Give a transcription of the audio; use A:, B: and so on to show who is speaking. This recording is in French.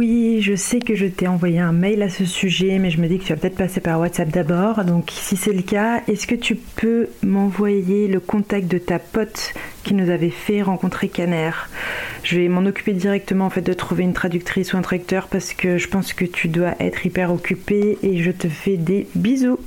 A: Oui, je sais que je t'ai envoyé un mail à ce sujet, mais je me dis que tu vas peut-être passer par WhatsApp d'abord. Donc si c'est le cas, est-ce que tu peux m'envoyer le contact de ta pote qui nous avait fait rencontrer Caner Je vais m'en occuper directement en fait de trouver une traductrice ou un traducteur parce que je pense que tu dois être hyper occupé et je te fais des bisous.